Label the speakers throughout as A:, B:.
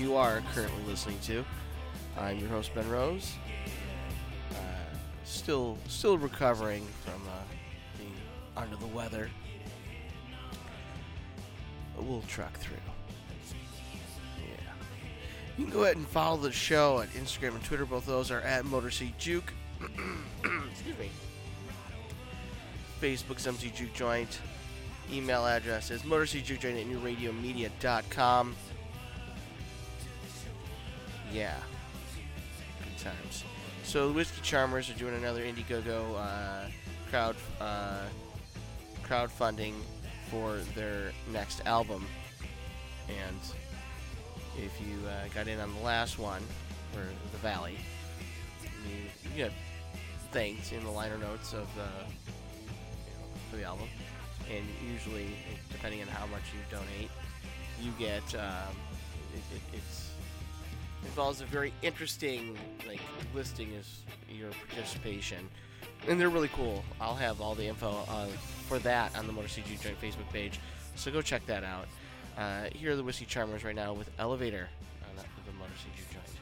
A: you are currently listening to. I'm your host Ben Rose. Uh, still, still recovering from uh, being under the weather. But we'll truck through. Yeah. You can go ahead and follow the show at Instagram and Twitter. Both those are at Motor City Juke. Excuse me. Facebook's MC Juke Joint. Email address is motorcityjukejoint at newradiomedia.com. Yeah. Good times. So the Whiskey Charmers are doing another Indiegogo uh, crowd uh, crowdfunding for their next album. And if you uh, got in on the last one, for The Valley, you, you get thanked in the liner notes of the, you know, for the album and usually, depending on how much you donate, you get um, it, it, it's involves a very interesting like listing as your participation, and they're really cool. I'll have all the info uh, for that on the Motor City Juke Joint Facebook page, so go check that out. Uh, here are the Whiskey Charmers right now with Elevator on the Motor City Juke Joint.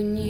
B: when
C: you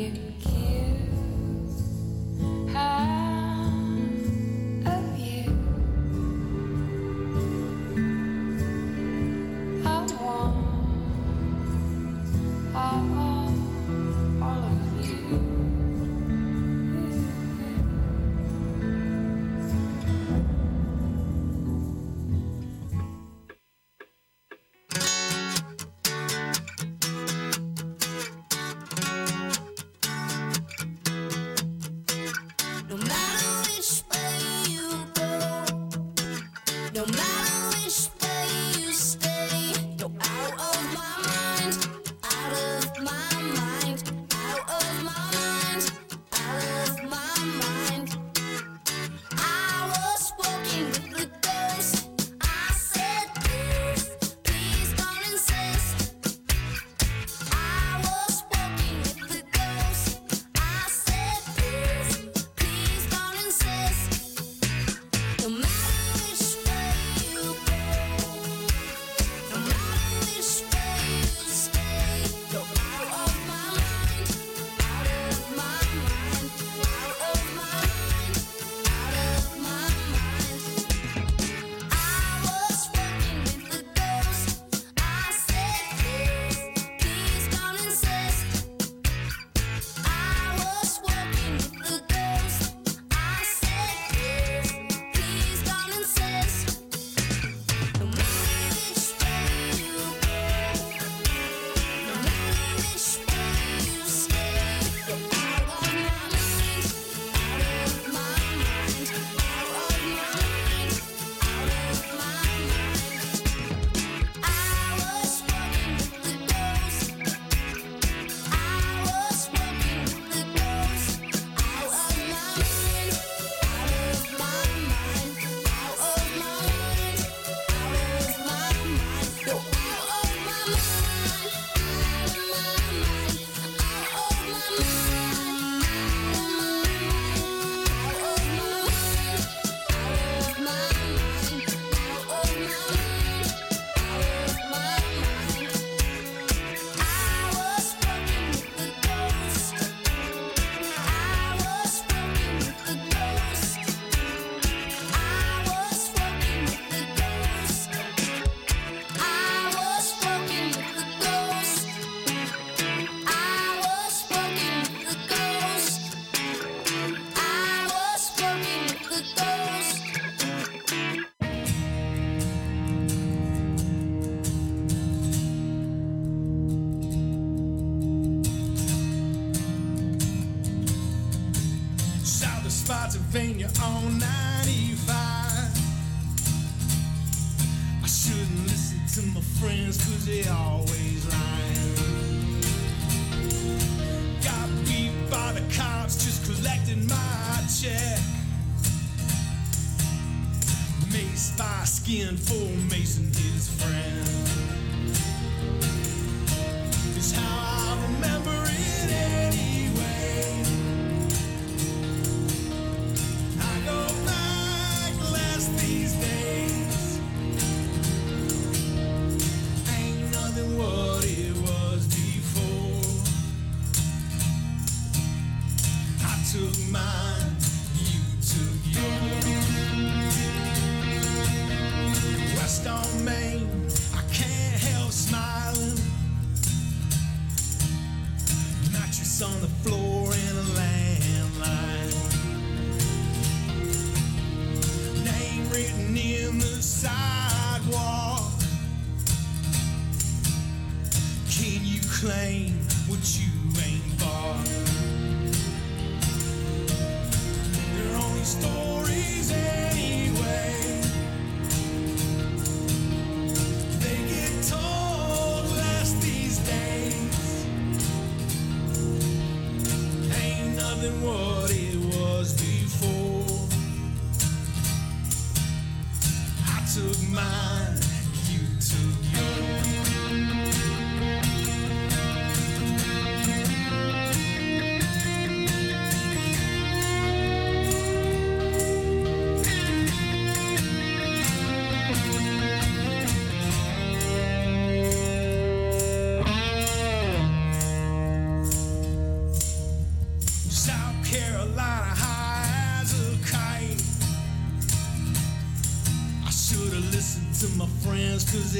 B: Susie always. Got beat by the cops just collecting my check. By skin claim what you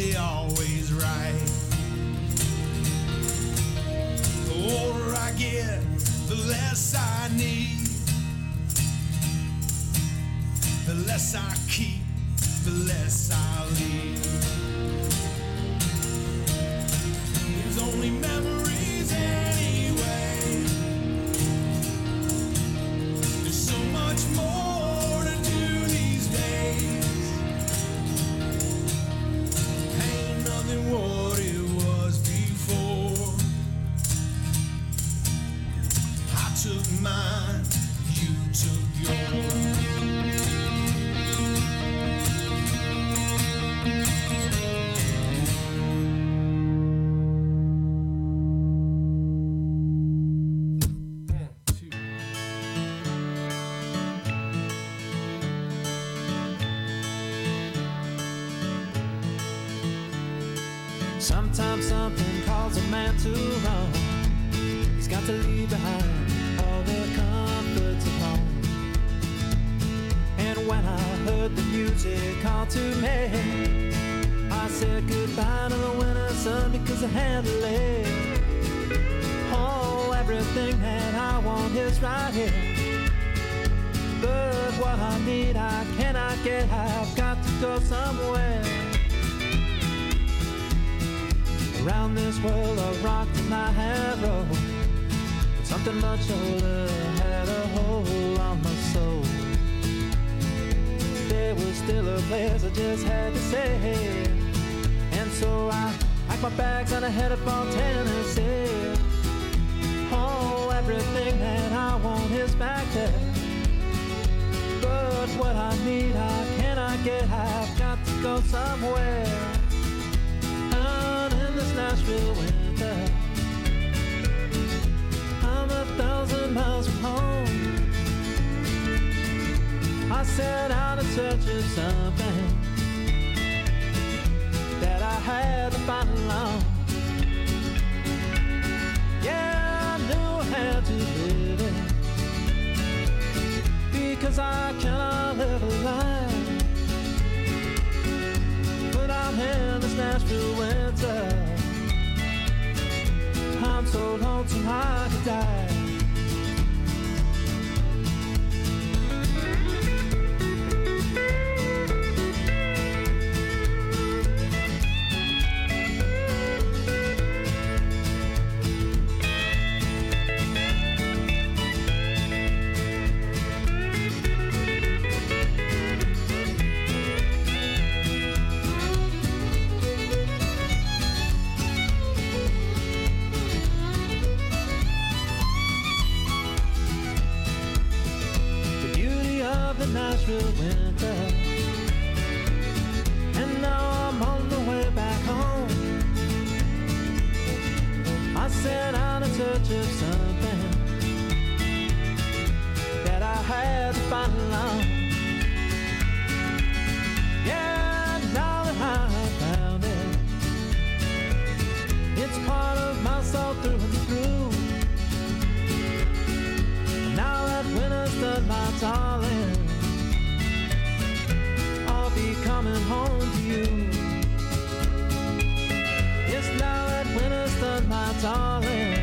B: they always right. The older I get, the less I need. The less I keep, the less I leave. There's only memories
D: calls a man to wrong. He's got to leave behind all the comforts of home. And when I heard the music call to me, I said goodbye to the winter sun because I had to live. Oh, everything that I want is right here. But what I need, I cannot get. I've got to go somewhere. Around this world of rock and I have rolled. But something much older had a hold on my soul. There was still a place I just had to say. And so I packed my bags and I headed for Tennessee. Oh, everything that I want is back there. But what I need, I cannot get. I've got to go somewhere Nashville winter. I'm a thousand miles from home. I set out in search of something that I had to find alone. Yeah, I knew I had to live it because I cannot live a lie. But I'm in this Nashville winter. I'm so lonesome I could die. The Nashville winter. And now I'm on the way back home. I set out in search of something that I had to find alone. Yeah, now that I found it, it's part of my soul through and through. Now that winter's done, my darling, coming home to you. Yes, now that winter's done, my darling,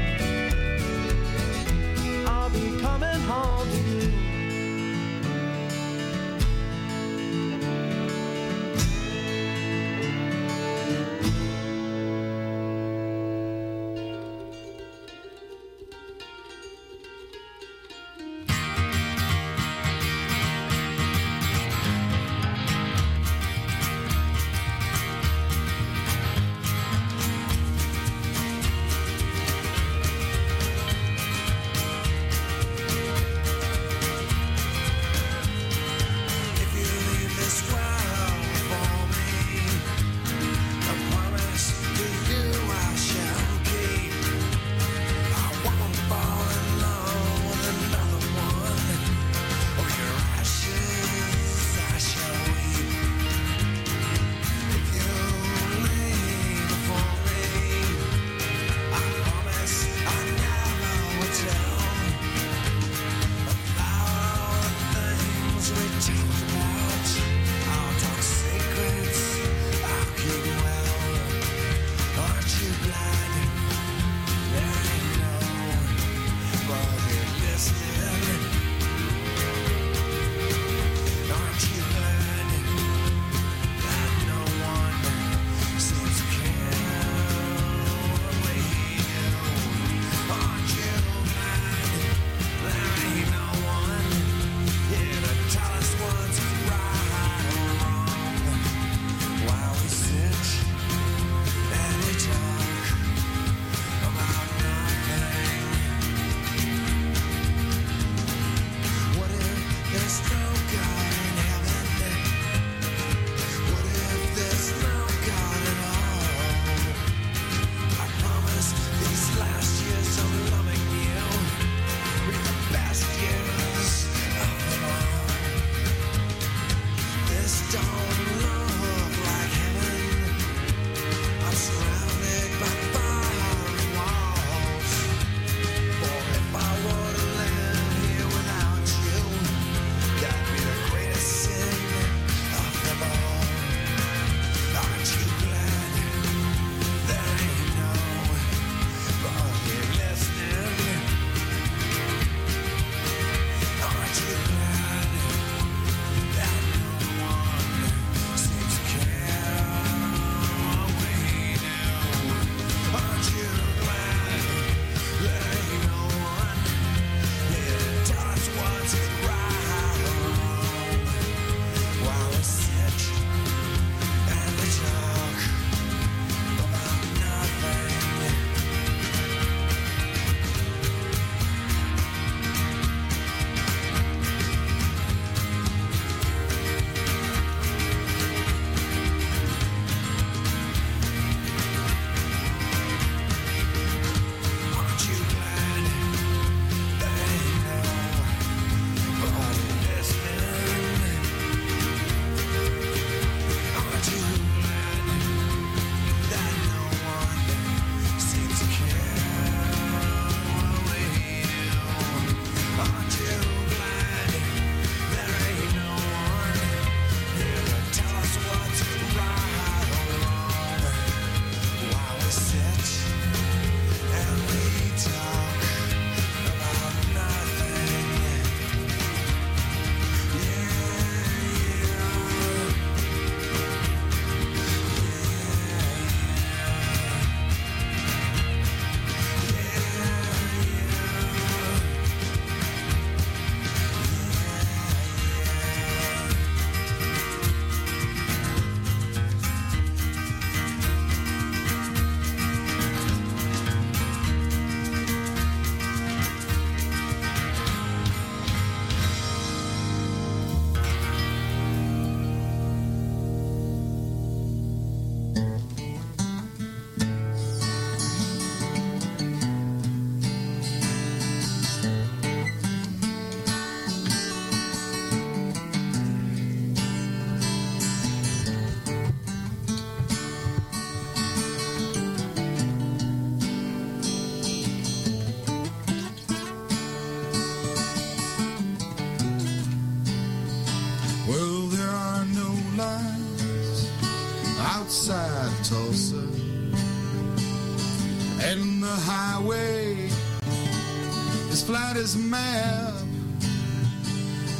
E: a map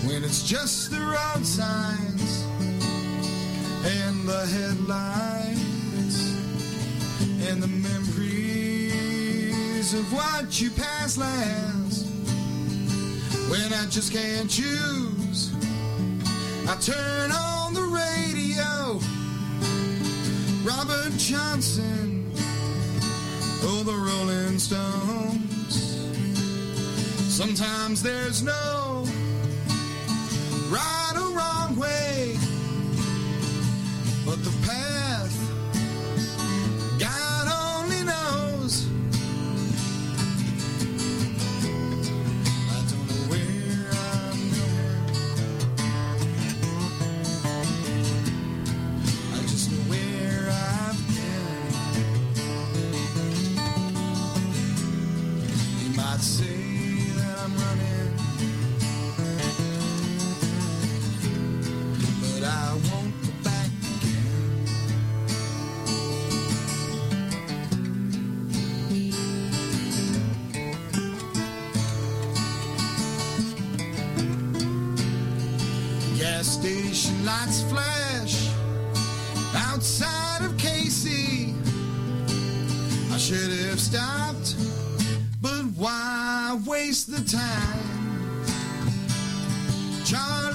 E: when it's just the road signs and the headlights and the memories of what you passed last. When I just can't choose I turn on the radio. Robert Johnson Oh the Rolling Stones Sometimes there's no right waste the time? Parker